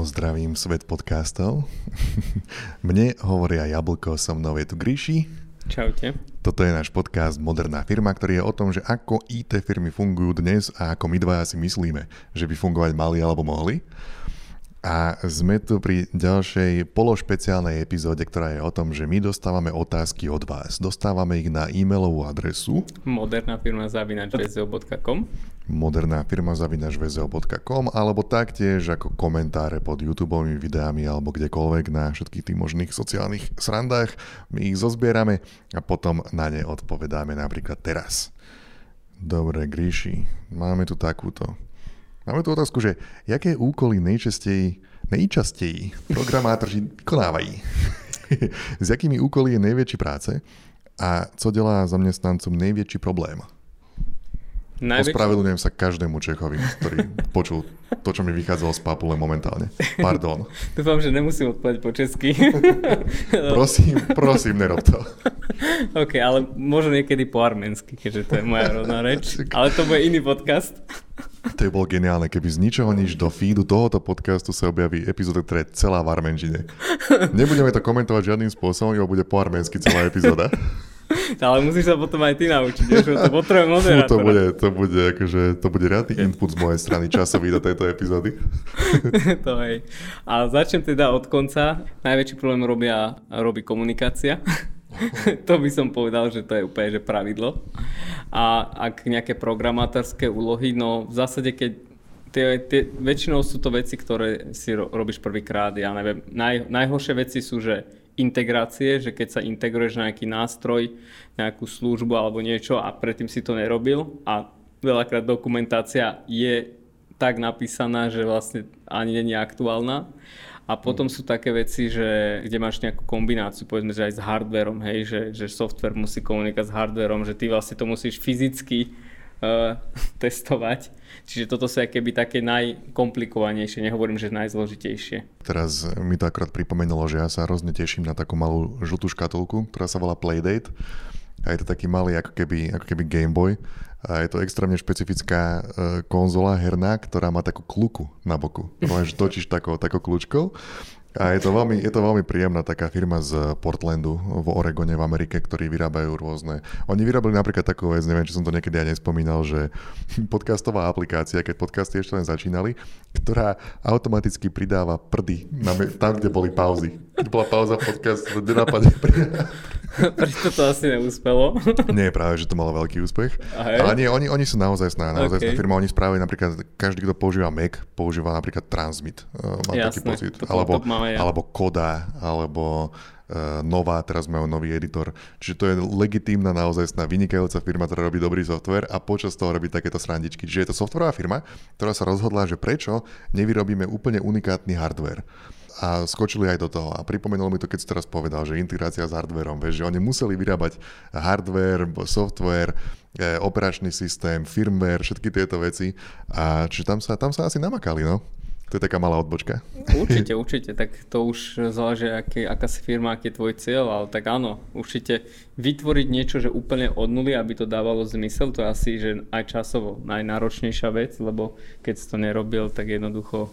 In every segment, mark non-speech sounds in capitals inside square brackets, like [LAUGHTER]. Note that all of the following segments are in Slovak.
Čau, zdravím svet podcastov. [LAUGHS] Mne hovoria Jablko, so mnou je tu Gríši. Čaute. Toto je náš podcast Moderná firma, ktorý je o tom, že ako IT firmy fungujú dnes a ako my dvaja si myslíme, že by fungovať mali alebo mohli. A sme tu pri ďalšej pološpeciálnej epizóde, ktorá je o tom, že my dostávame otázky od vás. Dostávame ich na e-mailovú adresu moderná firma zavinač.com moderná firma zavinač.com alebo taktiež ako komentáre pod YouTube videami alebo kdekoľvek na všetkých tých možných sociálnych srandách. My ich zozbierame a potom na ne odpovedáme napríklad teraz. Dobre, Gríši, máme tu takúto. Máme tu otázku, že jaké úkoly najčastej, najčastej programátori vykonávají? [LAUGHS] [LAUGHS] S jakými úkoly je najväčší práce a co delá zamestnancom najväčší problém? Najväčší... Ospravedlňujem sa každému Čechovi, ktorý [LAUGHS] počul to, čo mi vychádzalo z papule momentálne. Pardon. [LAUGHS] Dúfam, že nemusím odpovedať po česky. [LAUGHS] prosím, prosím, nerob to. OK, ale možno niekedy po arménsky, keďže to je moja rodná reč. Ale to bude iný podcast. To je bolo geniálne, keby z ničoho nič do feedu tohoto podcastu sa objaví epizóda, ktorá je celá v arménčine. Nebudeme to komentovať žiadnym spôsobom, iba bude po arménsky celá epizóda. [LAUGHS] Ale musíš sa potom aj ty naučiť, že to potrebujem moderátora. To bude, to bude, akože, to bude riadny okay. input z mojej strany časový do tejto epizódy. [LAUGHS] to hej. A začnem teda od konca. Najväčší problém robia, robí komunikácia. [LAUGHS] to by som povedal, že to je úplne že pravidlo. A ak nejaké programátorské úlohy, no v zásade keď tie, tie, väčšinou sú to veci, ktoré si ro, robíš prvýkrát. Ja neviem, naj, najhoršie veci sú, že integrácie, že keď sa integruješ na nejaký nástroj, nejakú službu alebo niečo a predtým si to nerobil a veľakrát dokumentácia je tak napísaná, že vlastne ani nie je aktuálna. A potom sú také veci, že kde máš nejakú kombináciu, povedzme, že aj s hardverom, hej, že, že software musí komunikovať s hardverom, že ty vlastne to musíš fyzicky [LAUGHS] testovať. Čiže toto sú keby také najkomplikovanejšie, nehovorím, že najzložitejšie. Teraz mi to akorát pripomenulo, že ja sa hrozne teším na takú malú žltú škatulku, ktorá sa volá Playdate. A je to taký malý ako keby, ako keby Game Boy a je to extrémne špecifická e, konzola herná, ktorá má takú kluku na boku. že točíš takou, takou kľúčkou a je to, veľmi, je to veľmi príjemná taká firma z Portlandu v Oregone v Amerike, ktorí vyrábajú rôzne... Oni vyrábali napríklad takú vec, neviem, či som to niekedy aj nespomínal, že [LAUGHS] podcastová aplikácia, keď podcasty ešte len začínali, ktorá automaticky pridáva prdy na, tam, kde boli pauzy. Keď bola pauza podcast, nenápadne [LAUGHS] pridáva [LAUGHS] Preto to asi neúspelo. [LAUGHS] nie, práve, že to malo veľký úspech. Ale nie, oni, oni sú naozaj sná, naozaj okay. firma. Oni spravili napríklad, každý, kto používa Mac, používa napríklad Transmit. Uh, mám Jasné, taký pocit. To, alebo, to máme, ja. alebo Koda, alebo uh, Nová, teraz majú nový editor. Čiže to je legitímna, naozaj sná, vynikajúca firma, ktorá robí dobrý software a počas toho robí takéto srandičky. Čiže je to softwarová firma, ktorá sa rozhodla, že prečo nevyrobíme úplne unikátny hardware a skočili aj do toho. A pripomenulo mi to, keď si teraz povedal, že integrácia s hardverom, vieš, že oni museli vyrábať hardware, software, e, operačný systém, firmware, všetky tieto veci. A čiže tam sa, tam sa asi namakali, no. To je taká malá odbočka. Určite, [LAUGHS] určite. Tak to už záleží, aký, aká si firma, aký je tvoj cieľ, ale tak áno, určite vytvoriť niečo, že úplne od nuly, aby to dávalo zmysel, to je asi že aj časovo najnáročnejšia vec, lebo keď si to nerobil, tak jednoducho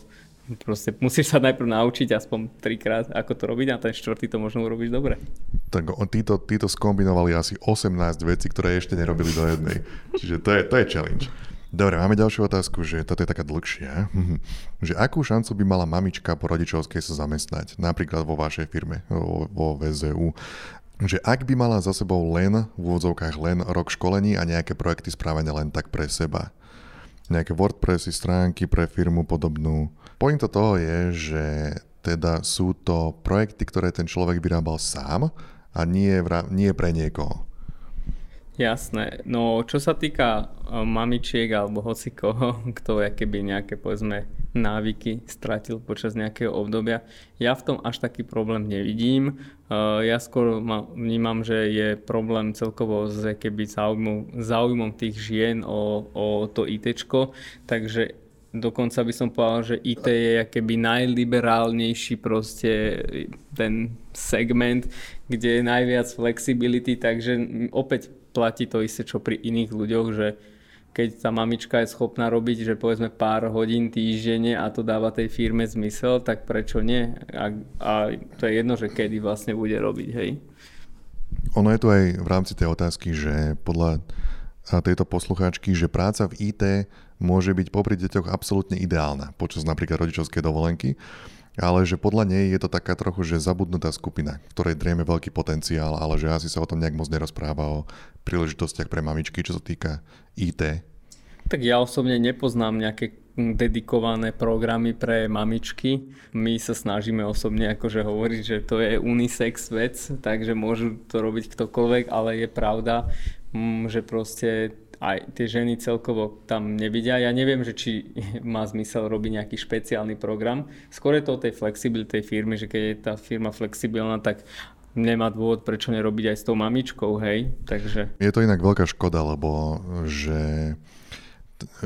Proste musíš sa najprv naučiť aspoň trikrát, ako to robiť a ten štvrtý to možno urobiť dobre. Tak títo, títo skombinovali asi 18 vecí, ktoré ešte nerobili do jednej. Čiže to je, to je challenge. Dobre, máme ďalšiu otázku, že toto je taká dlhšia. [LAUGHS] že akú šancu by mala mamička po rodičovskej sa zamestnať, napríklad vo vašej firme, vo, vo VZU, že ak by mala za sebou len, v úvodzovkách len rok školení a nejaké projekty správania len tak pre seba, nejaké WordPressy, stránky pre firmu podobnú, Pointa toho je, že teda sú to projekty, ktoré ten človek vyrábal sám a nie, nie pre niekoho. Jasné. No čo sa týka e, mamičiek alebo hoci koho, [LAUGHS] kto keby nejaké povedzme návyky stratil počas nejakého obdobia, ja v tom až taký problém nevidím. E, ja skôr vnímam, že je problém celkovo s keby záujmom, záujmom tých žien o, o to ITčko, takže Dokonca by som povedal, že IT je keby najliberálnejší proste ten segment, kde je najviac flexibility, takže opäť platí to isté, čo pri iných ľuďoch, že keď tá mamička je schopná robiť, že povedzme pár hodín týždenne a to dáva tej firme zmysel, tak prečo nie? A, a to je jedno, že kedy vlastne bude robiť, hej? Ono je tu aj v rámci tej otázky, že podľa tejto poslucháčky, že práca v IT môže byť popri deťoch absolútne ideálna počas napríklad rodičovskej dovolenky, ale že podľa nej je to taká trochu, že zabudnutá skupina, ktorej drieme veľký potenciál, ale že asi sa o tom nejak moc nerozpráva o príležitostiach pre mamičky, čo sa týka IT. Tak ja osobne nepoznám nejaké dedikované programy pre mamičky. My sa snažíme osobne akože hovoriť, že to je unisex vec, takže môžu to robiť ktokoľvek, ale je pravda, mm, že proste aj tie ženy celkovo tam nevidia. Ja neviem, že či [LAUGHS] má zmysel robiť nejaký špeciálny program. Skôr je to o tej flexibility tej firmy, že keď je tá firma flexibilná, tak nemá dôvod, prečo nerobiť aj s tou mamičkou, hej. Takže... Je to inak veľká škoda, lebo že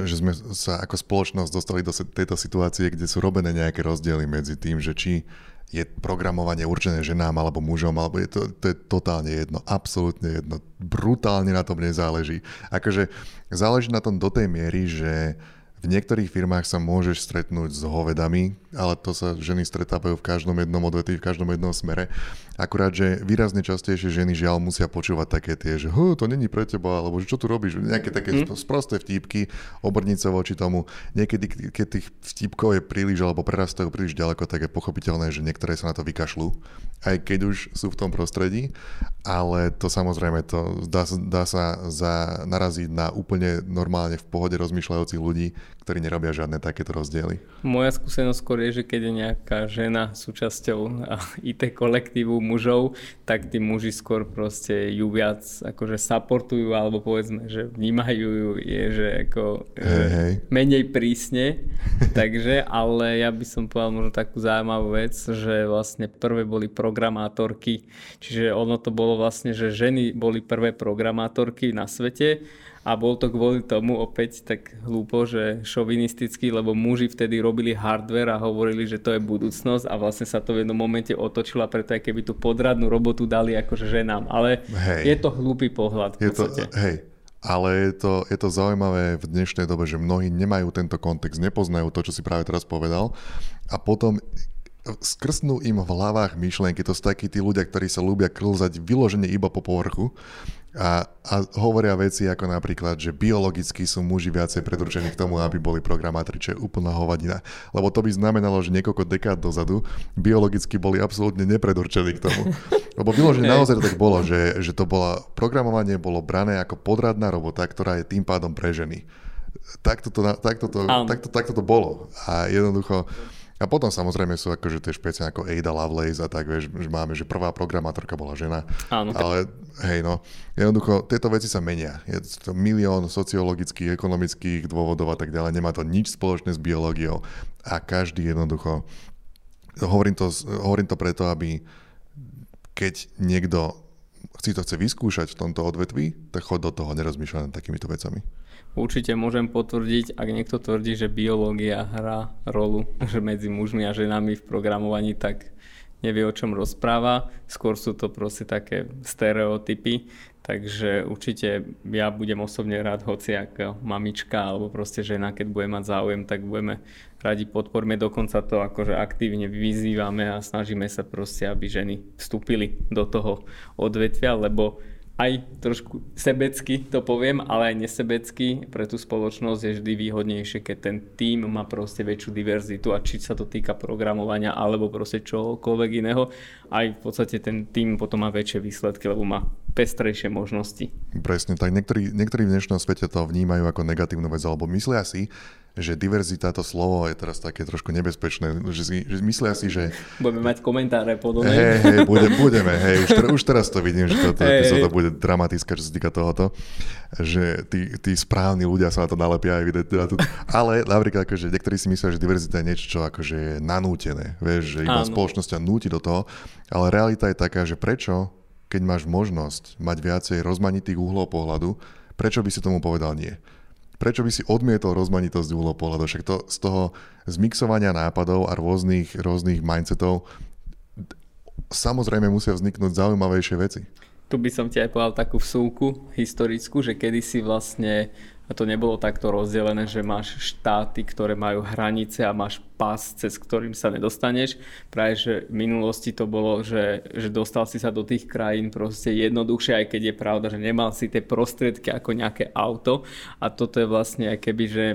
že sme sa ako spoločnosť dostali do tejto situácie, kde sú robené nejaké rozdiely medzi tým, že či je programovanie určené ženám alebo mužom, alebo je to, to je totálne jedno, absolútne jedno, brutálne na tom nezáleží. Akože záleží na tom do tej miery, že v niektorých firmách sa môžeš stretnúť s hovedami, ale to sa ženy stretávajú v každom jednom odvetví, v každom jednom smere. Akurát, že výrazne častejšie ženy žiaľ musia počúvať také tie, že to není pre teba, alebo že čo tu robíš, nejaké také mm. sprosté vtípky, obrniť sa voči tomu. Niekedy, keď tých vtípkov je príliš, alebo prerastajú príliš ďaleko, tak je pochopiteľné, že niektoré sa na to vykašľú, aj keď už sú v tom prostredí, ale to samozrejme to dá, dá sa za, naraziť na úplne normálne v pohode rozmýšľajúcich ľudí, ktorí nerobia žiadne takéto rozdiely. Moja skúsenosť skôr je, že keď je nejaká žena súčasťou IT kolektívu mužov, tak tí muži skôr proste ju viac akože supportujú alebo povedzme, že vnímajú ju je, že ako hey, hey. menej prísne. [LAUGHS] Takže, ale ja by som povedal možno takú zaujímavú vec, že vlastne prvé boli programátorky, čiže ono to bolo vlastne, že ženy boli prvé programátorky na svete a bol to kvôli tomu opäť tak hlúpo, že šovinisticky, lebo muži vtedy robili hardware a hovorili, že to je budúcnosť a vlastne sa to v jednom momente otočila, preto aj keby tú podradnú robotu dali akože ženám. Ale hej. je to hlúpy pohľad v je To, hej, ale je to, je to zaujímavé v dnešnej dobe, že mnohí nemajú tento kontext, nepoznajú to, čo si práve teraz povedal a potom skrsnú im v hlavách myšlienky, to sú takí tí ľudia, ktorí sa ľúbia klzať vyložene iba po povrchu a, a hovoria veci ako napríklad, že biologicky sú muži viacej predurčení k tomu, aby boli je úplná hovadina. Lebo to by znamenalo, že niekoľko dekád dozadu biologicky boli absolútne nepredurčení k tomu. [LAUGHS] Lebo vyložené naozaj tak bolo, že, že to bolo, programovanie bolo brané ako podradná robota, ktorá je tým pádom pre ženy. Takto to, takto to, takto, takto to bolo. A jednoducho a potom samozrejme sú akože tie špeciálne ako Ada Lovelace a tak, vieš, že máme, že prvá programátorka bola žena. Áno. Ale hej no, jednoducho tieto veci sa menia. Je to milión sociologických, ekonomických dôvodov a tak ďalej. Nemá to nič spoločné s biológiou. A každý jednoducho, hovorím to, hovorím to preto, aby keď niekto si to chce vyskúšať v tomto odvetví, tak chod do toho, nerozmýšľať nad takýmito vecami. Určite môžem potvrdiť, ak niekto tvrdí, že biológia hrá rolu [LAUGHS] medzi mužmi a ženami v programovaní, tak nevie o čom rozpráva. Skôr sú to proste také stereotypy, takže určite ja budem osobne rád, hoci ako mamička alebo proste žena, keď bude mať záujem, tak budeme radi podporme, dokonca to akože aktívne vyzývame a snažíme sa proste, aby ženy vstúpili do toho odvetvia, lebo aj trošku sebecky to poviem, ale aj nesebecky pre tú spoločnosť je vždy výhodnejšie, keď ten tým má proste väčšiu diverzitu a či sa to týka programovania alebo proste čokoľvek iného, aj v podstate ten tým potom má väčšie výsledky, lebo má pestrejšie možnosti. Presne tak, niektorí, niektorí v dnešnom svete to vnímajú ako negatívnu vec, alebo myslia si, že diverzita to slovo je teraz také trošku nebezpečné, že, si, že myslia si, že... Budeme mať komentáre podobné. Hej, hej, bude, budeme, hej, už, ter, už teraz to vidím, že toto hey, epizóda hey. bude dramatická, čo sa týka tohoto, že tí, tí správni ľudia sa na to nalepia evidentne. Ale napríklad, akože niektorí si myslia, že diverzita je niečo, čo akože je nanútené, vieš, že iba spoločnosť ťa núti do toho, ale realita je taká, že prečo, keď máš možnosť mať viacej rozmanitých uhlov pohľadu, prečo by si tomu povedal nie? Prečo by si odmietol rozmanitosť uhlov pohľadu? Však to z toho zmixovania nápadov a rôznych, rôznych mindsetov samozrejme musia vzniknúť zaujímavejšie veci. Tu by som ti aj povedal takú vsúku historickú, že kedysi vlastne to nebolo takto rozdelené, že máš štáty, ktoré majú hranice a máš pás, cez ktorým sa nedostaneš. Práve, že v minulosti to bolo, že, že dostal si sa do tých krajín proste jednoduchšie, aj keď je pravda, že nemal si tie prostriedky ako nejaké auto a toto je vlastne aj keby, že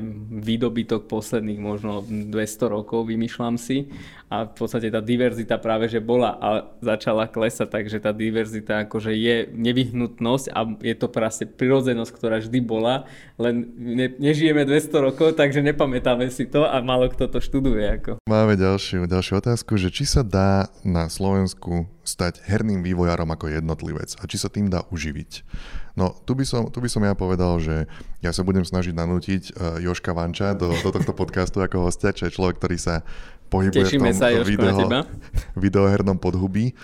výdobytok posledných možno 200 rokov, vymýšľam si a v podstate tá diverzita práve, že bola a začala klesať, takže tá diverzita akože je nevyhnutnosť a je to proste prirodzenosť, ktorá vždy bola, len ne, nežijeme 200 rokov, takže nepamätáme si to a málo kto to študuje. Ako. Máme ďalšiu, ďalšiu otázku, že či sa dá na Slovensku stať herným vývojárom ako jednotlivec a či sa tým dá uživiť. No, tu by som, tu by som ja povedal, že ja sa budem snažiť nanútiť uh, Joška Vanča do, do tohto podcastu ako hostia, čo je človek, ktorý sa pohybuje Tešíme v tom sa, video, [LAUGHS] videohernom podhubí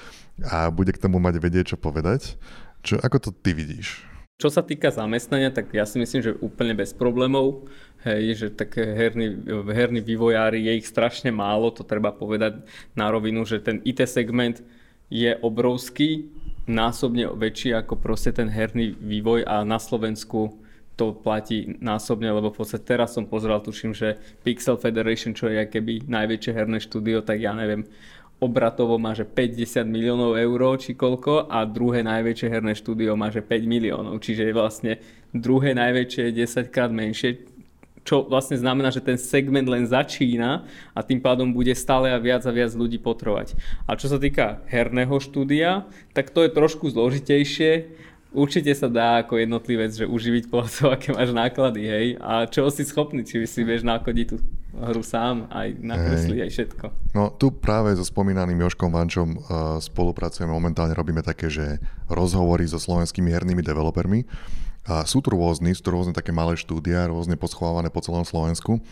a bude k tomu mať vedieť, čo povedať. Čo, ako to ty vidíš? Čo sa týka zamestnania, tak ja si myslím, že úplne bez problémov. Hej, že také herní, herní vývojári, je ich strašne málo, to treba povedať na rovinu, že ten IT segment je obrovský, násobne väčší ako proste ten herný vývoj a na Slovensku to platí násobne, lebo v podstate teraz som pozeral, tuším, že Pixel Federation, čo je keby najväčšie herné štúdio, tak ja neviem, obratovo má, že 50 miliónov eur či koľko a druhé najväčšie herné štúdio má, že 5 miliónov. Čiže je vlastne druhé najväčšie 10 krát menšie, čo vlastne znamená, že ten segment len začína a tým pádom bude stále a viac a viac ľudí potrovať. A čo sa týka herného štúdia, tak to je trošku zložitejšie. Určite sa dá ako jednotlivec, že uživiť podľa [LAUGHS] toho, aké máš náklady, hej, a čo si schopný, či si vieš nákodiť tú hru sám, aj nakresliť, aj všetko. No tu práve so spomínaným Joškom Vančom uh, spolupracujeme, momentálne robíme také, že rozhovory so slovenskými hernými developermi. A sú tu rôzni, sú tu rôzne také malé štúdia, rôzne poschovávané po celom Slovensku.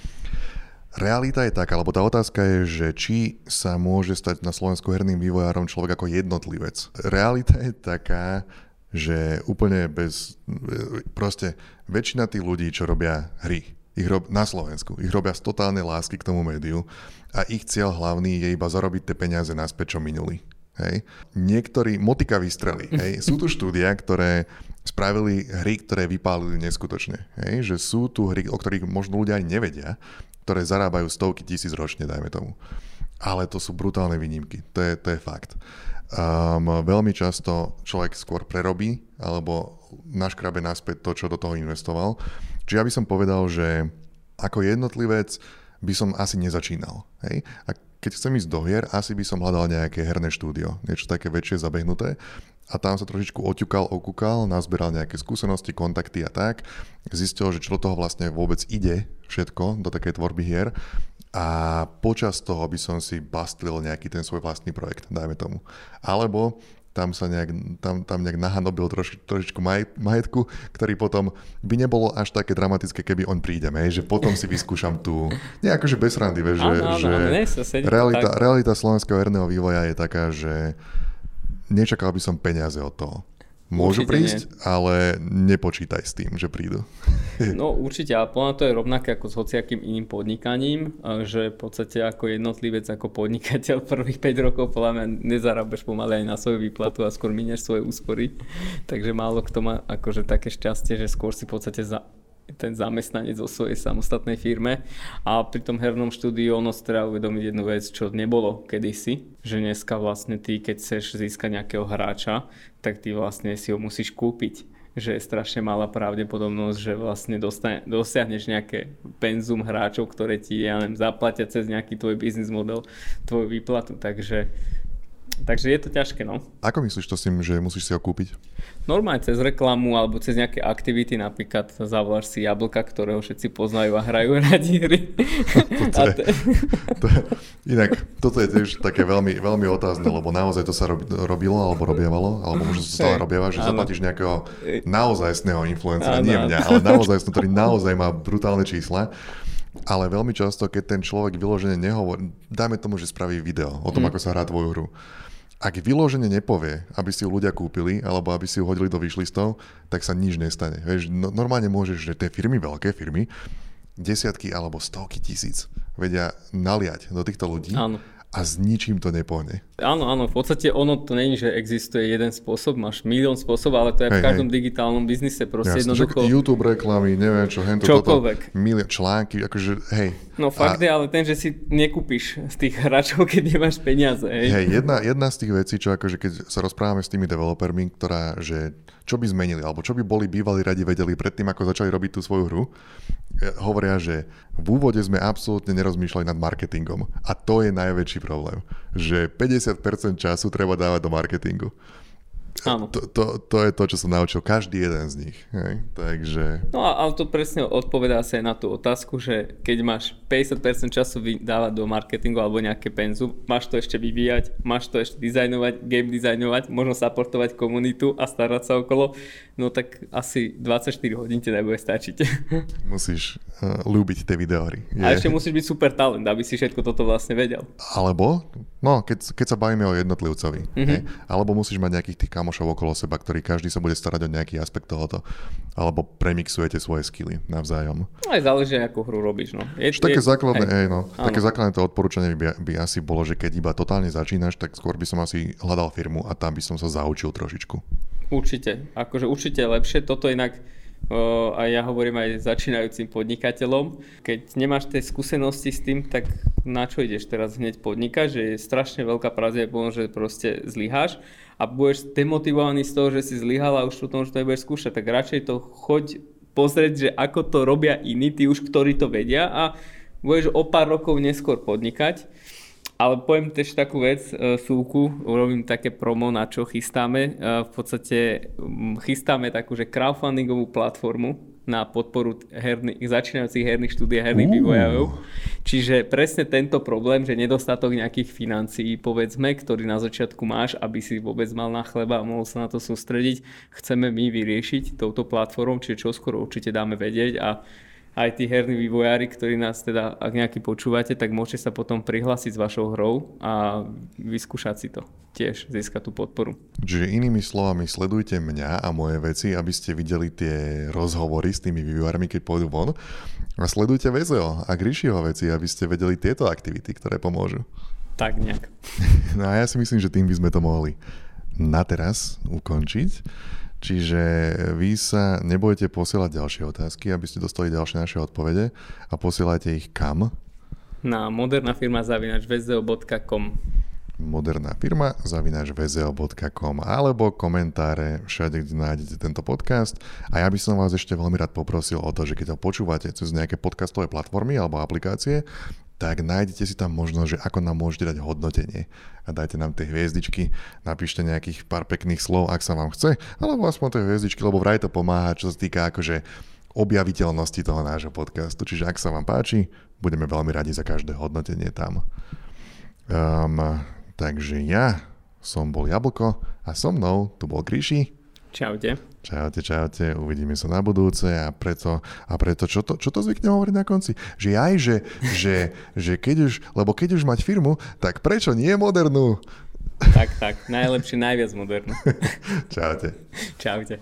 Realita je taká, alebo tá otázka je, že či sa môže stať na Slovensku herným vývojárom človek ako jednotlivec. Realita je taká, že úplne bez... Proste väčšina tých ľudí, čo robia hry, ich rob, na Slovensku. Ich robia z totálnej lásky k tomu médiu a ich cieľ hlavný je iba zarobiť tie peniaze naspäť, čo minuli. Hej. Niektorí motika vystreli. Hej. Sú tu štúdia, ktoré spravili hry, ktoré vypálili neskutočne. Hej. Že sú tu hry, o ktorých možno ľudia ani nevedia, ktoré zarábajú stovky tisíc ročne, dajme tomu. Ale to sú brutálne výnimky. To je, to je fakt. Um, veľmi často človek skôr prerobí alebo naškrabe naspäť to, čo do toho investoval. Čiže ja by som povedal, že ako jednotlivec by som asi nezačínal. Hej? A keď chcem ísť do hier, asi by som hľadal nejaké herné štúdio, niečo také väčšie, zabehnuté a tam sa trošičku oťukal, okúkal, nazberal nejaké skúsenosti, kontakty a tak. Zistil, že čo do toho vlastne vôbec ide všetko, do takej tvorby hier a počas toho by som si bastlil nejaký ten svoj vlastný projekt, dajme tomu. Alebo tam sa nejak, tam, tam nejak nahanobil troši, trošičku maj, majetku, ktorý potom by nebolo až také dramatické, keby on príde, že potom si vyskúšam tú, nie akože bez randy, že, áno, že áno, realita, realita slovenského herného vývoja je taká, že nečakal by som peniaze od toho. Môžu určite prísť, nie. ale nepočítaj s tým, že prídu. [LAUGHS] No určite, ale podľa to je rovnaké ako s hociakým iným podnikaním, že v podstate ako jednotlivec, ako podnikateľ [LAUGHS] prvých 5 rokov podľa mňa nezarábaš pomaly aj na svoju výplatu a skôr minieš svoje úspory. [LAUGHS] Takže málo kto má akože také šťastie, že skôr si v podstate za, ten zamestnanec vo svojej samostatnej firme. A pri tom hernom štúdiu ono si treba uvedomiť jednu vec, čo nebolo kedysi, že dneska vlastne ty, keď chceš získať nejakého hráča, tak ty vlastne si ho musíš kúpiť že je strašne malá pravdepodobnosť, že vlastne dostane, dosiahneš nejaké penzum hráčov, ktoré ti, ja neviem, zaplatia cez nejaký tvoj biznis model, tvoju výplatu, takže Takže je to ťažké, no. Ako myslíš to s tým, že musíš si ho kúpiť? Normálne cez reklamu alebo cez nejaké aktivity, napríklad zavoláš si jablka, ktorého všetci poznajú a hrajú [LAUGHS] radi hry. toto je, to je, inak, toto je tiež také veľmi, veľmi otázne, lebo naozaj to sa rob, robilo alebo robievalo, alebo možno sa stále robieva, že zaplatíš nejakého naozajstného influencera, nie mňa, ale naozaj, ktorý naozaj má brutálne čísla ale veľmi často, keď ten človek vyložene nehovorí, dajme tomu, že spraví video o tom, mm. ako sa hrá tvoju hru. Ak vyložene nepovie, aby si ju ľudia kúpili, alebo aby si ju hodili do výšlistov, tak sa nič nestane. Vieš, no, normálne môžeš, že tie firmy, veľké firmy, desiatky alebo stovky tisíc vedia naliať do týchto ľudí. Áno. A s ničím to nepohne. Áno, áno, v podstate ono to není, že existuje jeden spôsob, máš milión spôsob, ale to je hej, v každom hej. digitálnom biznise proste Jasne, jednoducho. YouTube reklamy, neviem čo, hento, čokoľvek. Toto, milión články, akože hej. No fakt a... je, ale ten, že si nekúpiš z tých hráčov, [LAUGHS] keď nemáš peniaze. Hej, hej jedna, jedna z tých vecí, čo akože keď sa rozprávame s tými developermi, ktorá, že čo by zmenili, alebo čo by boli bývali radi vedeli predtým, ako začali robiť tú svoju hru, hovoria, že v úvode sme absolútne nerozmýšľali nad marketingom. A to je najväčší problém. Že 50% času treba dávať do marketingu. Áno. To, to, to je to, čo som naučil každý jeden z nich. Hej? Takže... No ale to presne odpovedá sa aj na tú otázku, že keď máš 50% času dávať do marketingu alebo nejaké penzu, máš to ešte vyvíjať, máš to ešte dizajnovať, game dizajnovať, možno supportovať komunitu a starať sa okolo, no tak asi 24 hodín ti nebude stačiť. [LAUGHS] Musíš uh, ľúbiť tie videóry. Je... A ešte musíš byť super talent, aby si všetko toto vlastne vedel. Alebo, no keď, keď sa bavíme o jednotlivcovi, mm-hmm. hej? alebo musíš mať nejakých tých kamošov okolo seba, ktorí každý sa bude starať o nejaký aspekt tohoto, alebo premixujete svoje skily navzájom. No aj záleží, akú hru robíš. No. Je, je, také základné, hej, no, také základné to odporúčanie by, by asi bolo, že keď iba totálne začínaš, tak skôr by som asi hľadal firmu a tam by som sa zaučil trošičku. Určite, akože určite lepšie. Toto inak a ja hovorím aj začínajúcim podnikateľom. Keď nemáš tie skúsenosti s tým, tak na čo ideš teraz hneď podnikať, že je strašne veľká pravdepodobnosť, že proste zlyháš a budeš demotivovaný z toho, že si zlyhal a už potom už to nebudeš skúšať, tak radšej to choď pozrieť, že ako to robia iní, tí už, ktorí to vedia a budeš o pár rokov neskôr podnikať ale poviem tiež takú vec, e, súku, urobím také promo, na čo chystáme. E, v podstate chystáme takú, že crowdfundingovú platformu na podporu herných, začínajúcich herných štúdí a herných uh. vývojárov. Čiže presne tento problém, že nedostatok nejakých financií, povedzme, ktorý na začiatku máš, aby si vôbec mal na chleba a mohol sa na to sústrediť, chceme my vyriešiť touto platformou, čiže čoskoro určite dáme vedieť a aj tí herní vývojári, ktorí nás teda, ak nejaký počúvate, tak môžete sa potom prihlásiť s vašou hrou a vyskúšať si to. Tiež získať tú podporu. Čiže inými slovami, sledujte mňa a moje veci, aby ste videli tie rozhovory s tými vývojármi, keď pôjdu von. A sledujte Vezel a Grishiho veci, aby ste vedeli tieto aktivity, ktoré pomôžu. Tak nejak. [LAUGHS] No a ja si myslím, že tým by sme to mohli na teraz ukončiť. Čiže vy sa nebojte posielať ďalšie otázky, aby ste dostali ďalšie naše odpovede a posielajte ich kam? Na moderná firma zavinač moderná firma zavinač alebo komentáre všade, kde nájdete tento podcast. A ja by som vás ešte veľmi rád poprosil o to, že keď ho počúvate cez nejaké podcastové platformy alebo aplikácie, tak nájdete si tam možnosť, že ako nám môžete dať hodnotenie. A dajte nám tie hviezdičky, napíšte nejakých pár pekných slov, ak sa vám chce, alebo aspoň tie hviezdičky, lebo vraj to pomáha, čo sa týka akože objaviteľnosti toho nášho podcastu. Čiže ak sa vám páči, budeme veľmi radi za každé hodnotenie tam. Um, takže ja som bol Jablko a so mnou tu bol Gríši. Čaute. Čaute, čaute, uvidíme sa na budúce a preto, a preto čo, to, čo to zvyknem hovoriť na konci? Že aj, že, že, že keď už, lebo keď už mať firmu, tak prečo nie modernú? Tak, tak, najlepšie, najviac modernú. [LAUGHS] čaute. Čaute.